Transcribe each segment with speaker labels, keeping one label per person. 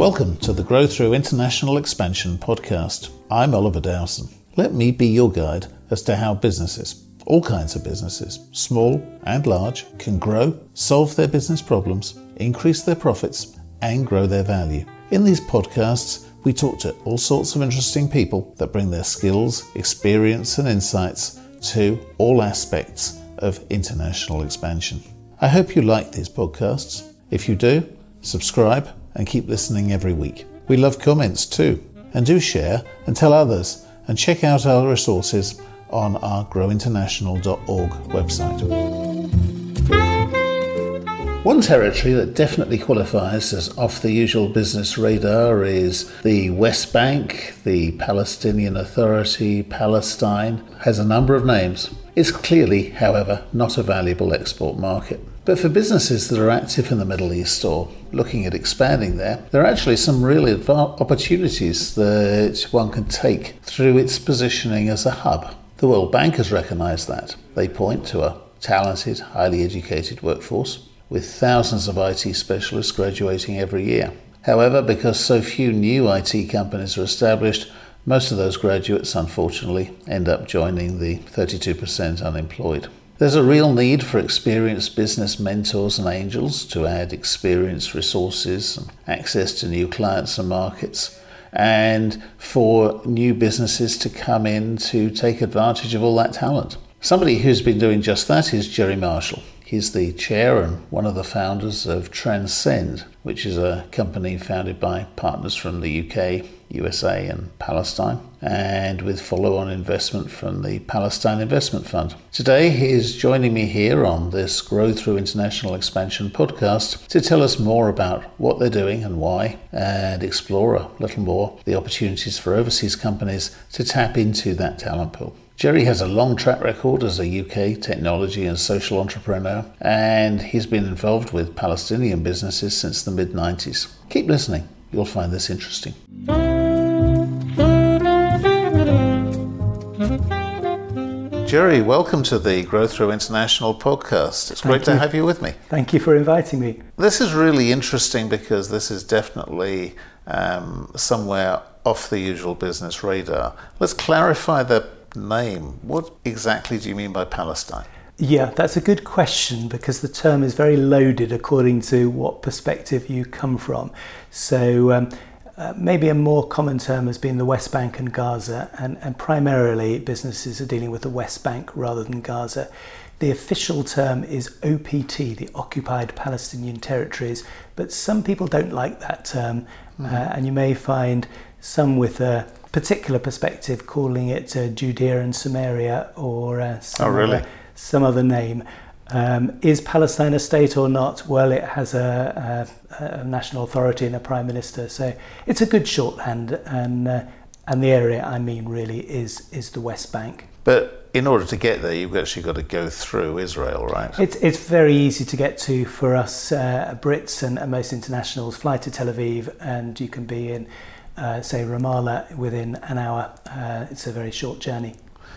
Speaker 1: Welcome to the Grow Through International Expansion podcast. I'm Oliver Dowson. Let me be your guide as to how businesses, all kinds of businesses, small and large, can grow, solve their business problems, increase their profits, and grow their value. In these podcasts, we talk to all sorts of interesting people that bring their skills, experience, and insights to all aspects of international expansion. I hope you like these podcasts. If you do, subscribe and keep listening every week. We love comments too, and do share and tell others, and check out our resources on our growinternational.org website. One territory that definitely qualifies as off the usual business radar is the West Bank, the Palestinian Authority, Palestine, has a number of names. It's clearly, however, not a valuable export market. But for businesses that are active in the Middle East or looking at expanding there, there are actually some really opportunities that one can take through its positioning as a hub. The World Bank has recognised that. They point to a talented, highly educated workforce with thousands of IT specialists graduating every year. However, because so few new IT companies are established, most of those graduates unfortunately end up joining the 32% unemployed. There's a real need for experienced business mentors and angels to add experienced resources and access to new clients and markets, and for new businesses to come in to take advantage of all that talent. Somebody who's been doing just that is Jerry Marshall. He's the chair and one of the founders of Transcend, which is a company founded by partners from the UK, USA, and Palestine, and with follow on investment from the Palestine Investment Fund. Today, he is joining me here on this Grow Through International Expansion podcast to tell us more about what they're doing and why, and explore a little more the opportunities for overseas companies to tap into that talent pool. Jerry has a long track record as a UK technology and social entrepreneur, and he's been involved with Palestinian businesses since the mid 90s. Keep listening, you'll find this interesting. Jerry, welcome to the Grow Through International podcast. It's
Speaker 2: Thank
Speaker 1: great to have you with me.
Speaker 2: Thank you for inviting me.
Speaker 1: This is really interesting because this is definitely um, somewhere off the usual business radar. Let's clarify the name. What exactly do you mean by Palestine?
Speaker 2: Yeah, that's a good question because the term is very loaded according to what perspective you come from. So, um, uh, maybe a more common term has been the West Bank and Gaza, and, and primarily businesses are dealing with the West Bank rather than Gaza. The official term is OPT, the Occupied Palestinian Territories, but some people don't like that term, mm-hmm. uh, and you may find some with a particular perspective calling it uh, Judea and Samaria or uh, some,
Speaker 1: oh, really?
Speaker 2: other, some other name. Um, is Palestine a state or not? Well, it has a, a, a, national authority and a prime minister, so it's a good shorthand. And uh, and the area I mean really is is the West Bank.
Speaker 1: But in order to get there, you've actually got to go through Israel, right?
Speaker 2: It's it's very easy to get to for us uh, Brits and, and most internationals. Fly to Tel Aviv, and you can be in uh, say Ramallah within an hour. Uh, it's a very short journey.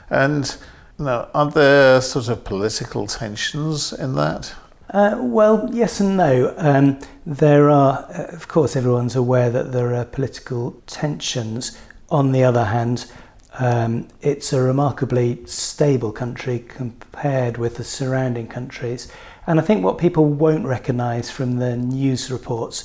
Speaker 1: And now, are there sort of political tensions in that?
Speaker 2: Uh, well, yes and no. Um, there are, uh, of course, everyone's aware that there are political tensions. On the other hand, um, it's a remarkably stable country compared with the surrounding countries. And I think what people won't recognise from the news reports,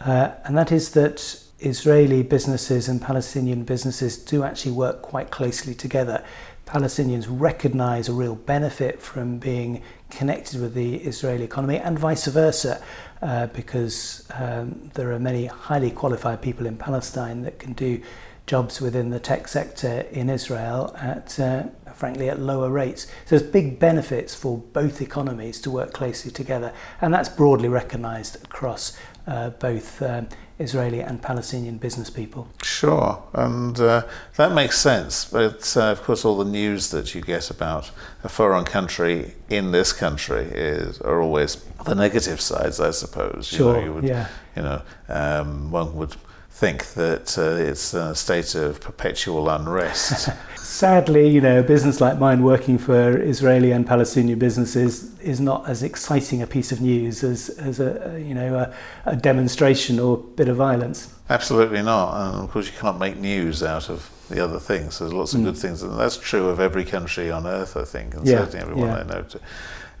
Speaker 2: uh, and that is that Israeli businesses and Palestinian businesses do actually work quite closely together. Palestinians recognize a real benefit from being connected with the Israeli economy and vice versa, uh, because um, there are many highly qualified people in Palestine that can do jobs within the tech sector in Israel at, uh, frankly, at lower rates. So there's big benefits for both economies to work closely together, and that's broadly recognized across uh, both um, Israeli and Palestinian business people.
Speaker 1: Sure, and uh, that makes sense. But uh, of course, all the news that you get about a foreign country in this country is are always the negative sides, I suppose.
Speaker 2: Sure.
Speaker 1: You know, you would,
Speaker 2: yeah.
Speaker 1: You know, um, one would think that uh, it's a state of perpetual unrest.
Speaker 2: Sadly, you know, a business like mine working for Israeli and Palestinian businesses is not as exciting a piece of news as, as a, you know, a, a demonstration or bit of violence.
Speaker 1: Absolutely not. And of course, you can't make news out of the other things. There's lots of mm. good things, and that's true of every country on earth, I think, and yeah. certainly everyone yeah. I know. Too.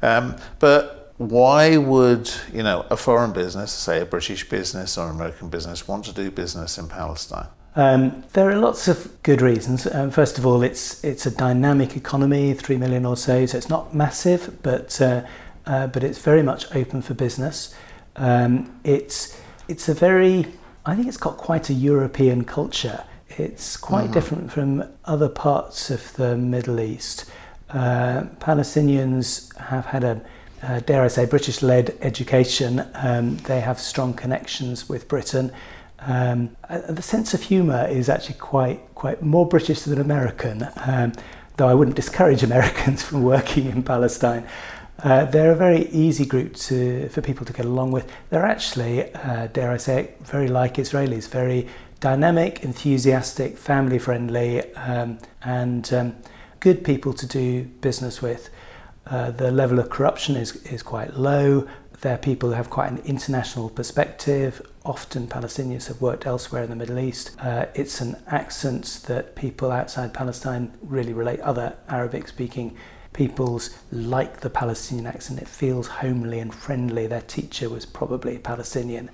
Speaker 1: Um, but why would you know a foreign business, say a British business or an American business, want to do business in Palestine?
Speaker 2: Um, there are lots of good reasons. Um, first of all, it's it's a dynamic economy, three million or so, so it's not massive, but uh, uh, but it's very much open for business. Um, it's it's a very, I think it's got quite a European culture. It's quite mm-hmm. different from other parts of the Middle East. Uh, Palestinians have had a, uh, dare I say, British-led education. Um, they have strong connections with Britain. Um, the sense of humour is actually quite quite more British than American, um, though I wouldn't discourage Americans from working in Palestine. Uh, they're a very easy group to, for people to get along with. They're actually, uh, dare I say, very like Israelis, very dynamic, enthusiastic, family friendly, um, and um, good people to do business with. Uh, the level of corruption is, is quite low. They're people who have quite an international perspective. Often Palestinians have worked elsewhere in the Middle East. Uh, it's an accent that people outside Palestine really relate. Other Arabic speaking peoples like the Palestinian accent. It feels homely and friendly. Their teacher was probably a Palestinian.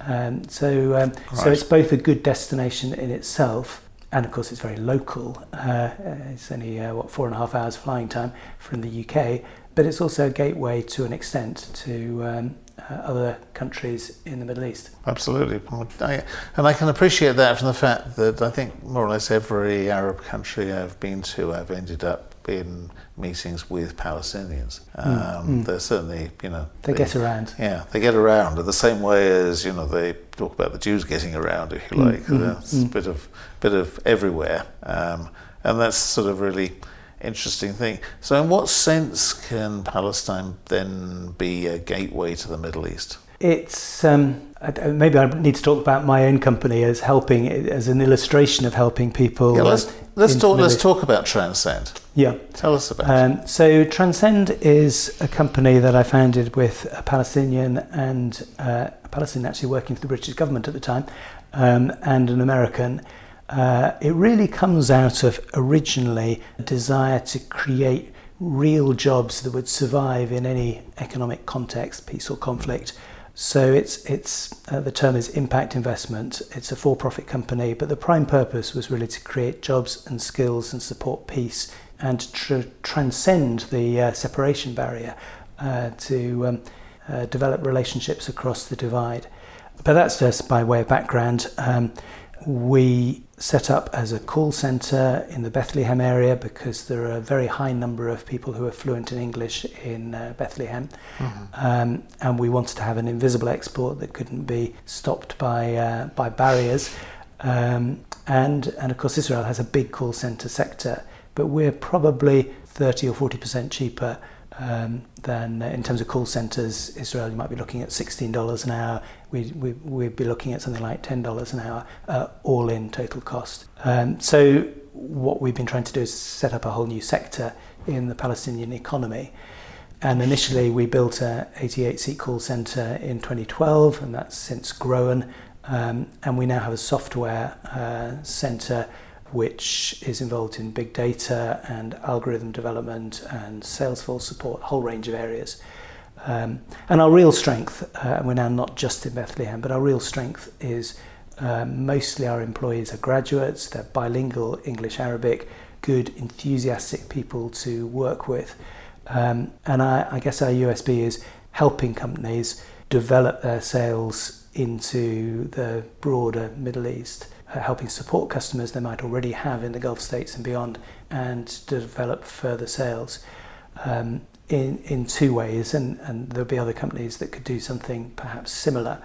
Speaker 2: Um, so, um, right. so it's both a good destination in itself, and of course it's very local. Uh, it's only uh, what four and a half hours flying time from the UK, but it's also a gateway to an extent to um, uh, other countries in the Middle East.
Speaker 1: Absolutely. I, and I can appreciate that from the fact that I think more or less every Arab country I've been to, I've ended up in meetings with Palestinians. Hmm, um, mm, They're certainly, you know,
Speaker 2: they, they, get around.
Speaker 1: Yeah, they get around in the same way as you know they talk about the Jews getting around, if you hmm, like. Mm, it's a bit of bit of everywhere, um, and that's sort of really interesting thing. So, in what sense can Palestine then be a gateway to the Middle East?
Speaker 2: It's um, maybe I need to talk about my own company as helping as an illustration of helping people.
Speaker 1: Yeah, let's let's talk. Let's talk about Transcend.
Speaker 2: Yeah,
Speaker 1: tell us about. Um,
Speaker 2: it. So Transcend is a company that I founded with a Palestinian and uh, a Palestinian actually working for the British government at the time, um, and an American. Uh, it really comes out of originally a desire to create real jobs that would survive in any economic context, peace or conflict. So it's it's uh, the term is impact investment. It's a for-profit company, but the prime purpose was really to create jobs and skills and support peace and tr- transcend the uh, separation barrier uh, to um, uh, develop relationships across the divide. But that's just by way of background. Um, we set up as a call center in the Bethlehem area because there are a very high number of people who are fluent in English in uh, Bethlehem. Mm-hmm. Um, and we wanted to have an invisible export that couldn't be stopped by, uh, by barriers. Um, and, and of course, Israel has a big call center sector, but we're probably 30 or 40% cheaper um, then uh, in terms of call centres, Israel, you might be looking at $16 an hour. We'd, we, we'd be looking at something like $10 an hour, uh, all in total cost. Um, so what we've been trying to do is set up a whole new sector in the Palestinian economy. And initially we built a 88-seat call centre in 2012, and that's since grown. Um, and we now have a software uh, centre which is involved in big data and algorithm development and Salesforce support, a whole range of areas. Um, and our real strength, uh, and we're now not just in Bethlehem, but our real strength is um, mostly our employees are graduates, they're bilingual English Arabic, good, enthusiastic people to work with. Um, and I, I guess our USP is helping companies develop their sales into the broader Middle East. Uh, helping support customers they might already have in the Gulf states and beyond and to develop further sales um, in, in two ways. And, and there'll be other companies that could do something perhaps similar.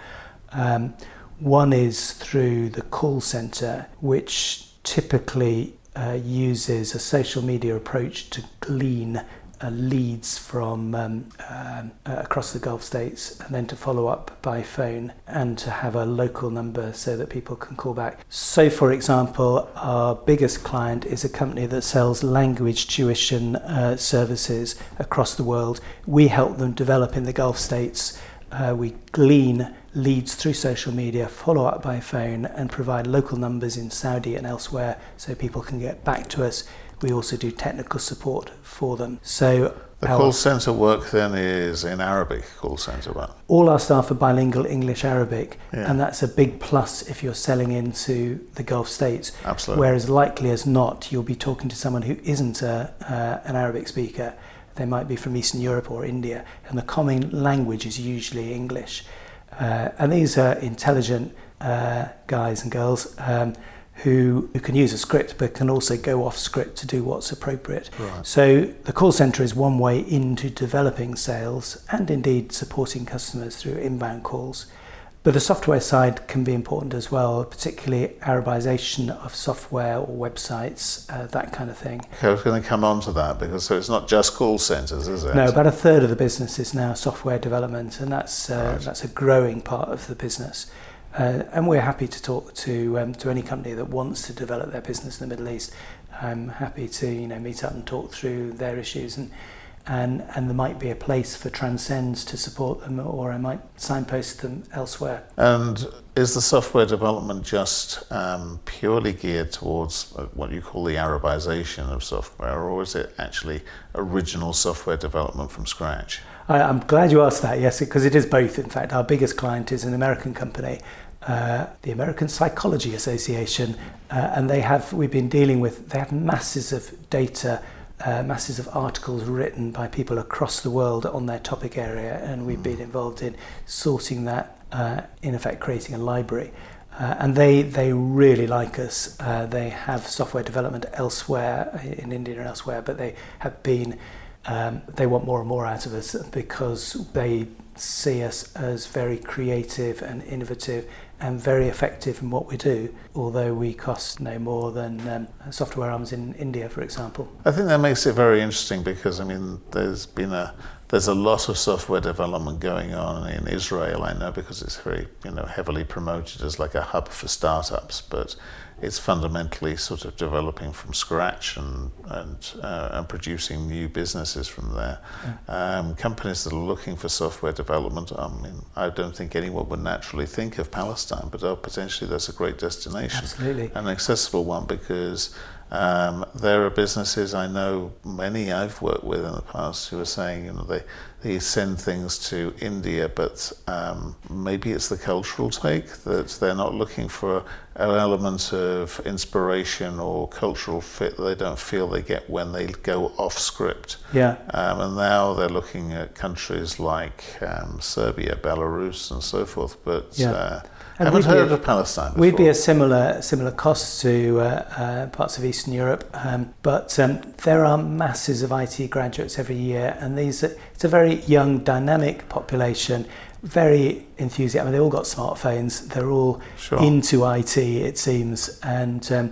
Speaker 2: Um, one is through the call center, which typically uh, uses a social media approach to glean uh, leads from um, um, uh, across the Gulf states and then to follow up by phone and to have a local number so that people can call back. So, for example, our biggest client is a company that sells language tuition uh, services across the world. We help them develop in the Gulf states. Uh, we glean leads through social media, follow up by phone, and provide local numbers in Saudi and elsewhere so people can get back to us. We also do technical support for them. So
Speaker 1: the call centre work then is in Arabic call centre work.
Speaker 2: All our staff are bilingual English Arabic, yeah. and that's a big plus if you're selling into the Gulf states.
Speaker 1: Absolutely.
Speaker 2: Whereas likely as not, you'll be talking to someone who isn't a, uh, an Arabic speaker. They might be from Eastern Europe or India, and the common language is usually English. Uh, and these are intelligent uh, guys and girls um, who, who can use a script but can also go off script to do what's appropriate.
Speaker 1: Right.
Speaker 2: So the call centre is one way into developing sales and indeed supporting customers through inbound calls. But the software side can be important as well, particularly Arabization of software or websites, uh, that kind of thing.
Speaker 1: Okay, I was going to come on to that because so it's not just call centres, is it?
Speaker 2: No, about a third of the business is now software development, and that's uh, right. that's a growing part of the business. Uh, and we're happy to talk to um, to any company that wants to develop their business in the Middle East. I'm happy to you know meet up and talk through their issues and and, and there might be a place for Transcends to support them, or I might signpost them elsewhere.
Speaker 1: And is the software development just um, purely geared towards uh, what you call the Arabization of software, or is it actually original software development from scratch?
Speaker 2: I, I'm glad you asked that, yes, because it is both. In fact, our biggest client is an American company uh, the American Psychology Association, uh, and they have we've been dealing with they have masses of data uh, masses of articles written by people across the world on their topic area, and we've been involved in sorting that, uh, in effect, creating a library. Uh, and they, they really like us. Uh, they have software development elsewhere, in India and elsewhere, but they have been, um, they want more and more out of us because they see us as very creative and innovative and very effective in what we do, although we cost no more than um, software arms in India, for example.
Speaker 1: I think that makes it very interesting because, I mean, there's been a there's a lot of software development going on in Israel, I know, because it's very, you know, heavily promoted as like a hub for startups, but it's fundamentally sort of developing from scratch and and, uh, and producing new businesses from there. Yeah. Um, companies that are looking for software development, I mean, I don't think anyone would naturally think of Palestine, but oh, potentially that's a great destination,
Speaker 2: Absolutely.
Speaker 1: an accessible one because um, there are businesses I know many I've worked with in the past who are saying, you know, they, they send things to India, but um, maybe it's the cultural take that they're not looking for an element of inspiration or cultural fit that they don't feel they get when they go off script.
Speaker 2: Yeah.
Speaker 1: Um, and now they're looking at countries like um, Serbia, Belarus, and so forth, but.
Speaker 2: Yeah.
Speaker 1: Uh, haven't heard a, of Palestine. Before.
Speaker 2: We'd be a similar similar cost to uh, uh, parts of Eastern Europe, um, but um, there are masses of IT graduates every year, and these it's a very young, dynamic population, very enthusiastic. I mean, they all got smartphones. They're all
Speaker 1: sure.
Speaker 2: into IT, it seems, and. Um,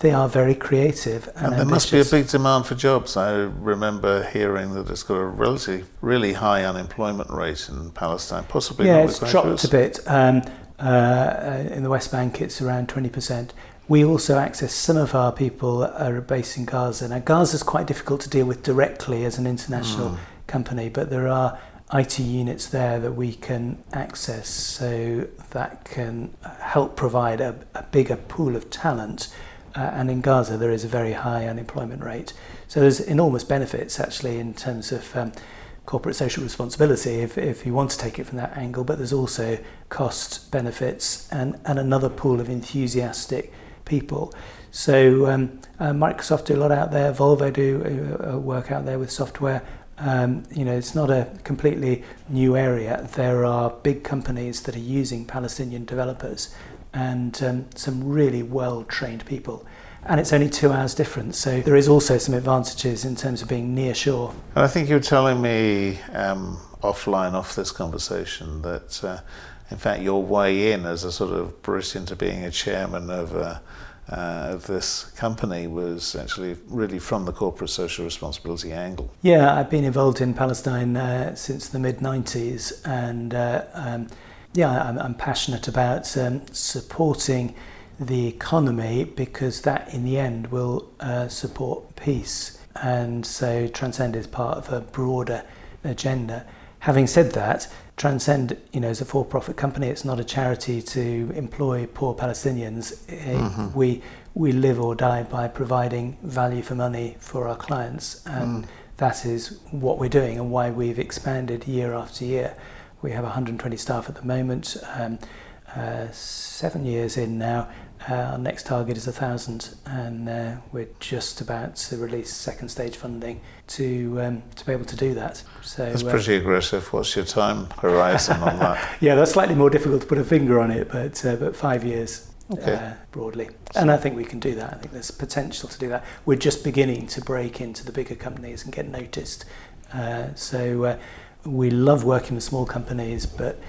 Speaker 2: they are very creative and,
Speaker 1: and there must be a big demand for jobs. I remember hearing that it's got a relatively really high unemployment rate in Palestine, possibly.
Speaker 2: Yeah, it's dropped a bit. Um, uh, in the West Bank, it's around 20%. We also access some of our people are based in Gaza. Now, Gaza is quite difficult to deal with directly as an international mm. company, but there are IT units there that we can access so that can help provide a, a bigger pool of talent. Uh, and in Gaza, there is a very high unemployment rate. So there's enormous benefits actually in terms of um, corporate social responsibility if, if you want to take it from that angle, but there's also cost benefits and, and another pool of enthusiastic people. So um, uh, Microsoft do a lot out there, Volvo do uh, uh, work out there with software. Um, you know, it's not a completely new area. There are big companies that are using Palestinian developers and um, some really well-trained people and it's only two hours difference. So there is also some advantages in terms of being near shore.
Speaker 1: And I think you were telling me um, offline, off this conversation, that uh, in fact your way in as a sort of British into being a chairman of a, uh, of this company was actually really from the corporate social responsibility angle.
Speaker 2: Yeah, I've been involved in Palestine uh, since the mid 90s, and uh, um, yeah, I'm, I'm, passionate about um, supporting the economy because that in the end will uh, support peace. And so Transcend is part of a broader agenda. Having said that, Transcend, you know, is a for-profit company. It's not a charity to employ poor Palestinians. Mm-hmm. We we live or die by providing value for money for our clients, and mm. that is what we're doing and why we've expanded year after year. We have 120 staff at the moment. Um, uh, seven years in now, uh, our next target is a thousand, and uh, we're just about to release second stage funding to um, to be able to do that.
Speaker 1: So that's uh, pretty aggressive. What's your time horizon on that?
Speaker 2: yeah, that's slightly more difficult to put a finger on it, but uh, but five years okay. uh, broadly. And I think we can do that. I think there's potential to do that. We're just beginning to break into the bigger companies and get noticed. So we love working with small companies, but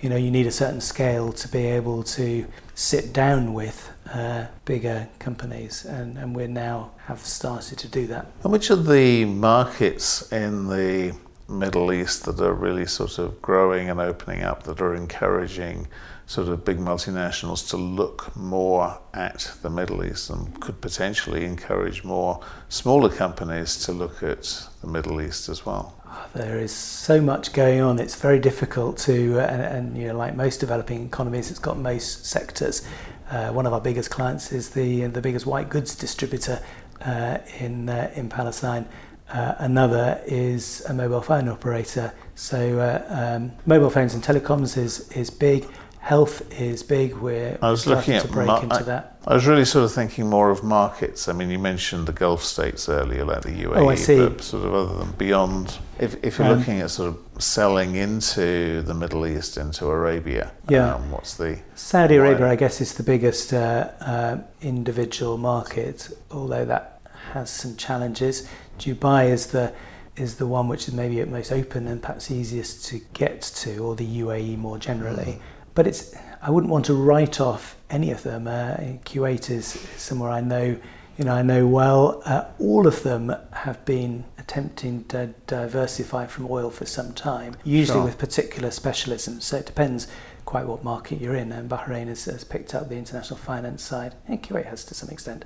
Speaker 2: you know you need a certain scale to be able to sit down with uh, bigger companies, and, and we now have started to do that.
Speaker 1: And which are the markets in the Middle East that are really sort of growing and opening up, that are encouraging sort of big multinationals to look more at the Middle East and could potentially encourage more smaller companies to look at the Middle East as well?
Speaker 2: There is so much going on. It's very difficult to, uh, and, and you know, like most developing economies, it's got most sectors. Uh, one of our biggest clients is the the biggest white goods distributor uh, in uh, in Palestine. Uh, another is a mobile phone operator. So uh, um, mobile phones and telecoms is is big health is big. We're I was looking at to break into that.
Speaker 1: I was really sort of thinking more of markets. I mean, you mentioned the Gulf states earlier, like the UAE.
Speaker 2: Oh, I see.
Speaker 1: But sort of other than beyond, if, if you're um, looking at sort of selling into the Middle East, into Arabia,
Speaker 2: yeah.
Speaker 1: Um, what's the
Speaker 2: Saudi Arabia? I guess is the biggest uh, uh, individual market, although that has some challenges. Dubai is the is the one which is maybe most open and perhaps easiest to get to, or the UAE more generally. Mm but it's I wouldn't want to write off any of them. Uh, Kuwait is somewhere I know, you know, I know well. Uh, all of them have been attempting to diversify from oil for some time, usually sure. with particular specialisms. So it depends quite what market you're in. And Bahrain has, has picked up the international finance side, and Kuwait has to some extent.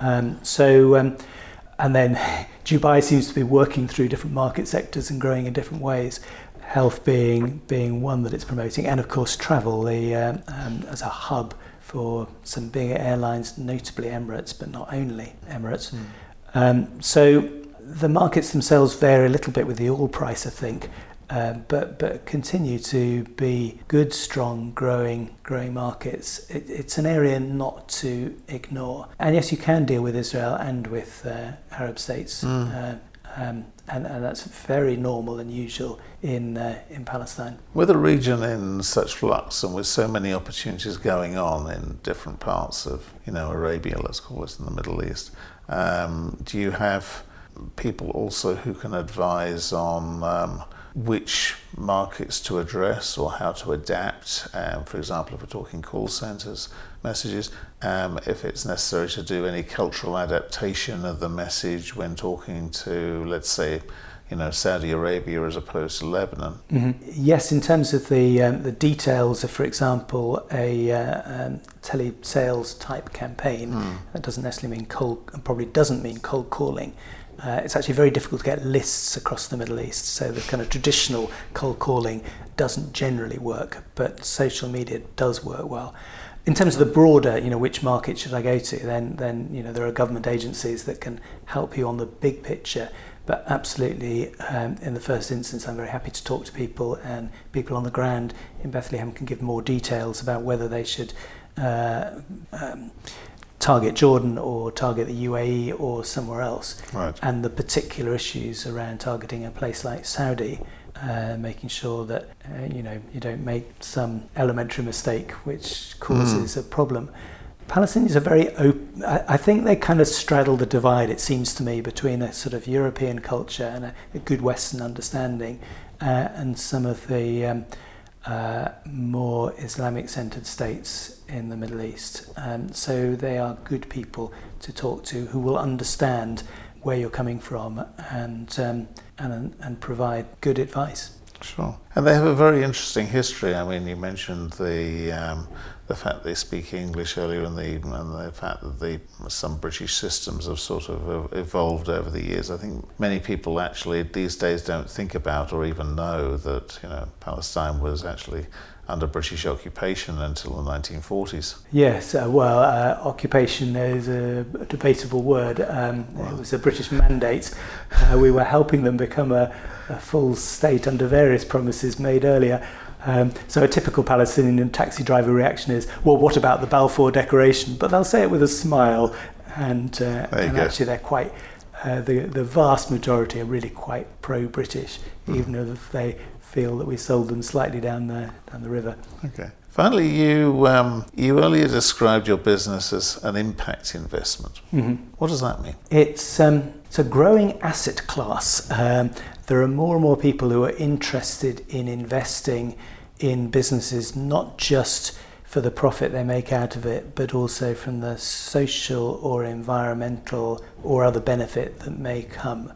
Speaker 2: Um, so. Um, and then Dubai seems to be working through different market sectors and growing in different ways health being being one that it's promoting, and of course travel the, um, um, as a hub for some bigger airlines, notably Emirates, but not only Emirates. Mm. Um, so the markets themselves vary a little bit with the oil price, I think, um, but but continue to be good, strong, growing growing markets. It, it's an area not to ignore. And yes, you can deal with Israel and with uh, Arab states. Mm. Uh, um, and, and that's very normal and usual in uh, in Palestine.
Speaker 1: With a region in such flux and with so many opportunities going on in different parts of you know Arabia, let's call it in the Middle East, um, do you have people also who can advise on um, which markets to address or how to adapt. Um, for example, if we're talking call centres messages, um, if it's necessary to do any cultural adaptation of the message when talking to, let's say, you know, Saudi Arabia as opposed to Lebanon.
Speaker 2: Mm-hmm. Yes, in terms of the um, the details of, for example, a uh, um, telesales type campaign, mm. that doesn't necessarily mean cold, probably doesn't mean cold calling. Uh, it's actually very difficult to get lists across the Middle East, so the kind of traditional cold calling doesn't generally work, but social media does work well. In terms of the broader, you know, which market should I go to? Then, then you know, there are government agencies that can help you on the big picture. But absolutely, um, in the first instance, I'm very happy to talk to people, and people on the ground in Bethlehem can give more details about whether they should uh, um, target Jordan or target the UAE or somewhere else,
Speaker 1: right.
Speaker 2: and the particular issues around targeting a place like Saudi. Uh, making sure that uh, you know you don't make some elementary mistake which causes mm. a problem. Palestinians are very open. I, think they kind of straddle the divide. It seems to me between a sort of European culture and a, a good Western understanding, uh, and some of the um, uh, more Islamic centered states in the Middle East. Um, so they are good people to talk to who will understand where you're coming from and, um, and, and provide good advice.
Speaker 1: Sure. And they have a very interesting history. I mean, you mentioned the um, the fact they speak English earlier and the, and the fact that the, some British systems have sort of evolved over the years. I think many people actually these days don't think about or even know that you know Palestine was actually under British occupation until the 1940s.
Speaker 2: Yes, uh, well, uh, occupation is a debatable word. Um, wow. It was a British mandate. Uh, we were helping them become a, a full state under various promises made earlier. Um, so a typical Palestinian taxi driver reaction is, well, what about the Balfour Declaration? But they'll say it with a smile, and, uh, and actually they're quite, uh, the, the vast majority are really quite pro-British, mm. even if they feel that we sold them slightly down the, down the river.
Speaker 1: Okay. Finally, you, um, you earlier described your business as an impact investment. Mm-hmm. What does that mean?
Speaker 2: It's, um, it's a growing asset class. Um, there are more and more people who are interested in investing in businesses, not just for the profit they make out of it, but also from the social or environmental or other benefit that may come.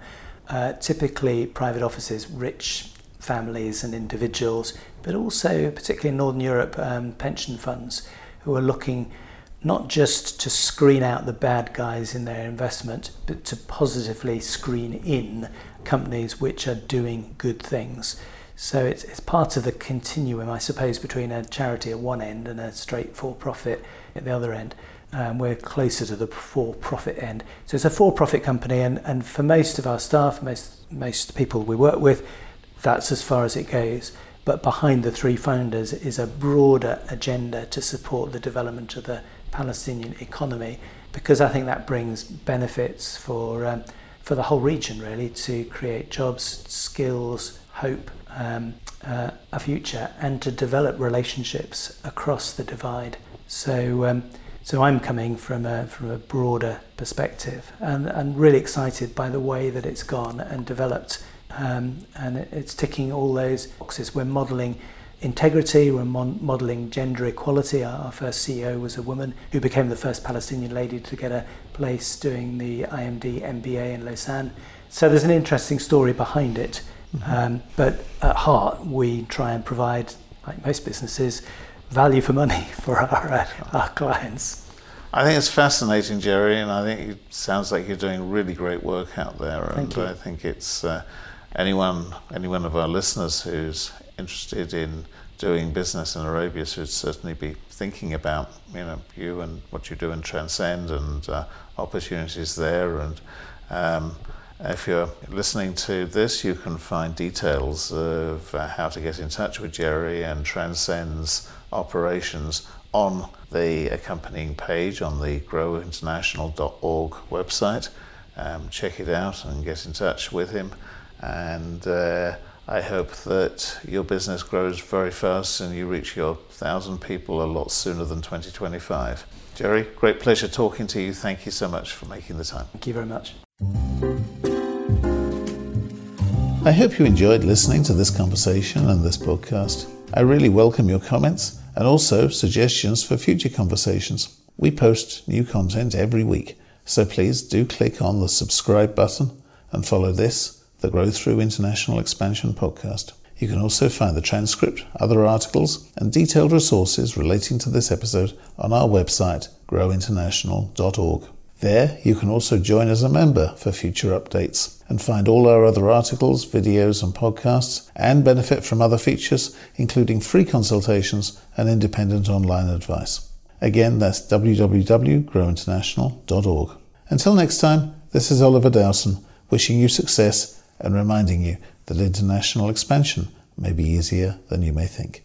Speaker 2: Uh, typically, private offices, rich families and individuals, but also, particularly in Northern Europe, um, pension funds who are looking not just to screen out the bad guys in their investment, but to positively screen in companies which are doing good things. So it's, it's part of the continuum, I suppose, between a charity at one end and a straight for profit at the other end. Um, we're closer to the for profit end. So it's a for profit company, and, and for most of our staff, most, most people we work with, that's as far as it goes. But behind the three founders is a broader agenda to support the development of the Palestinian economy, because I think that brings benefits for um, for the whole region, really, to create jobs, skills, hope, um, uh, a future, and to develop relationships across the divide. So. Um, so I'm coming from a, from a broader perspective and, and really excited by the way that it's gone and developed um, and it, it's ticking all those boxes. We're modelling integrity, we're mon- modelling gender equality. Our, our, first CEO was a woman who became the first Palestinian lady to get a place doing the IMD MBA in Lausanne. So there's an interesting story behind it. Mm-hmm. Um, but at heart, we try and provide, like most businesses, value for money for our, uh, our clients.
Speaker 1: I think it's fascinating, Jerry, and I think it sounds like you're doing really great work out there.
Speaker 2: Thank
Speaker 1: and
Speaker 2: you.
Speaker 1: I think it's uh, anyone, any one of our listeners who's interested in doing business in Arabia should certainly be thinking about you know you and what you do in Transcend and uh, opportunities there. And um, if you're listening to this, you can find details of uh, how to get in touch with Jerry and Transcend's operations on the accompanying page on the growinternational.org website. Um, check it out and get in touch with him and uh, I hope that your business grows very fast and you reach your thousand people a lot sooner than 2025. Jerry, great pleasure talking to you. Thank you so much for making the time.
Speaker 2: Thank you very much.
Speaker 1: I hope you enjoyed listening to this conversation and this podcast. I really welcome your comments and also suggestions for future conversations. We post new content every week, so please do click on the subscribe button and follow this the Grow Through International Expansion podcast. You can also find the transcript, other articles, and detailed resources relating to this episode on our website, growinternational.org. There, you can also join as a member for future updates and find all our other articles, videos, and podcasts, and benefit from other features, including free consultations and independent online advice. Again, that's www.growinternational.org. Until next time, this is Oliver Dowson, wishing you success and reminding you that international expansion may be easier than you may think.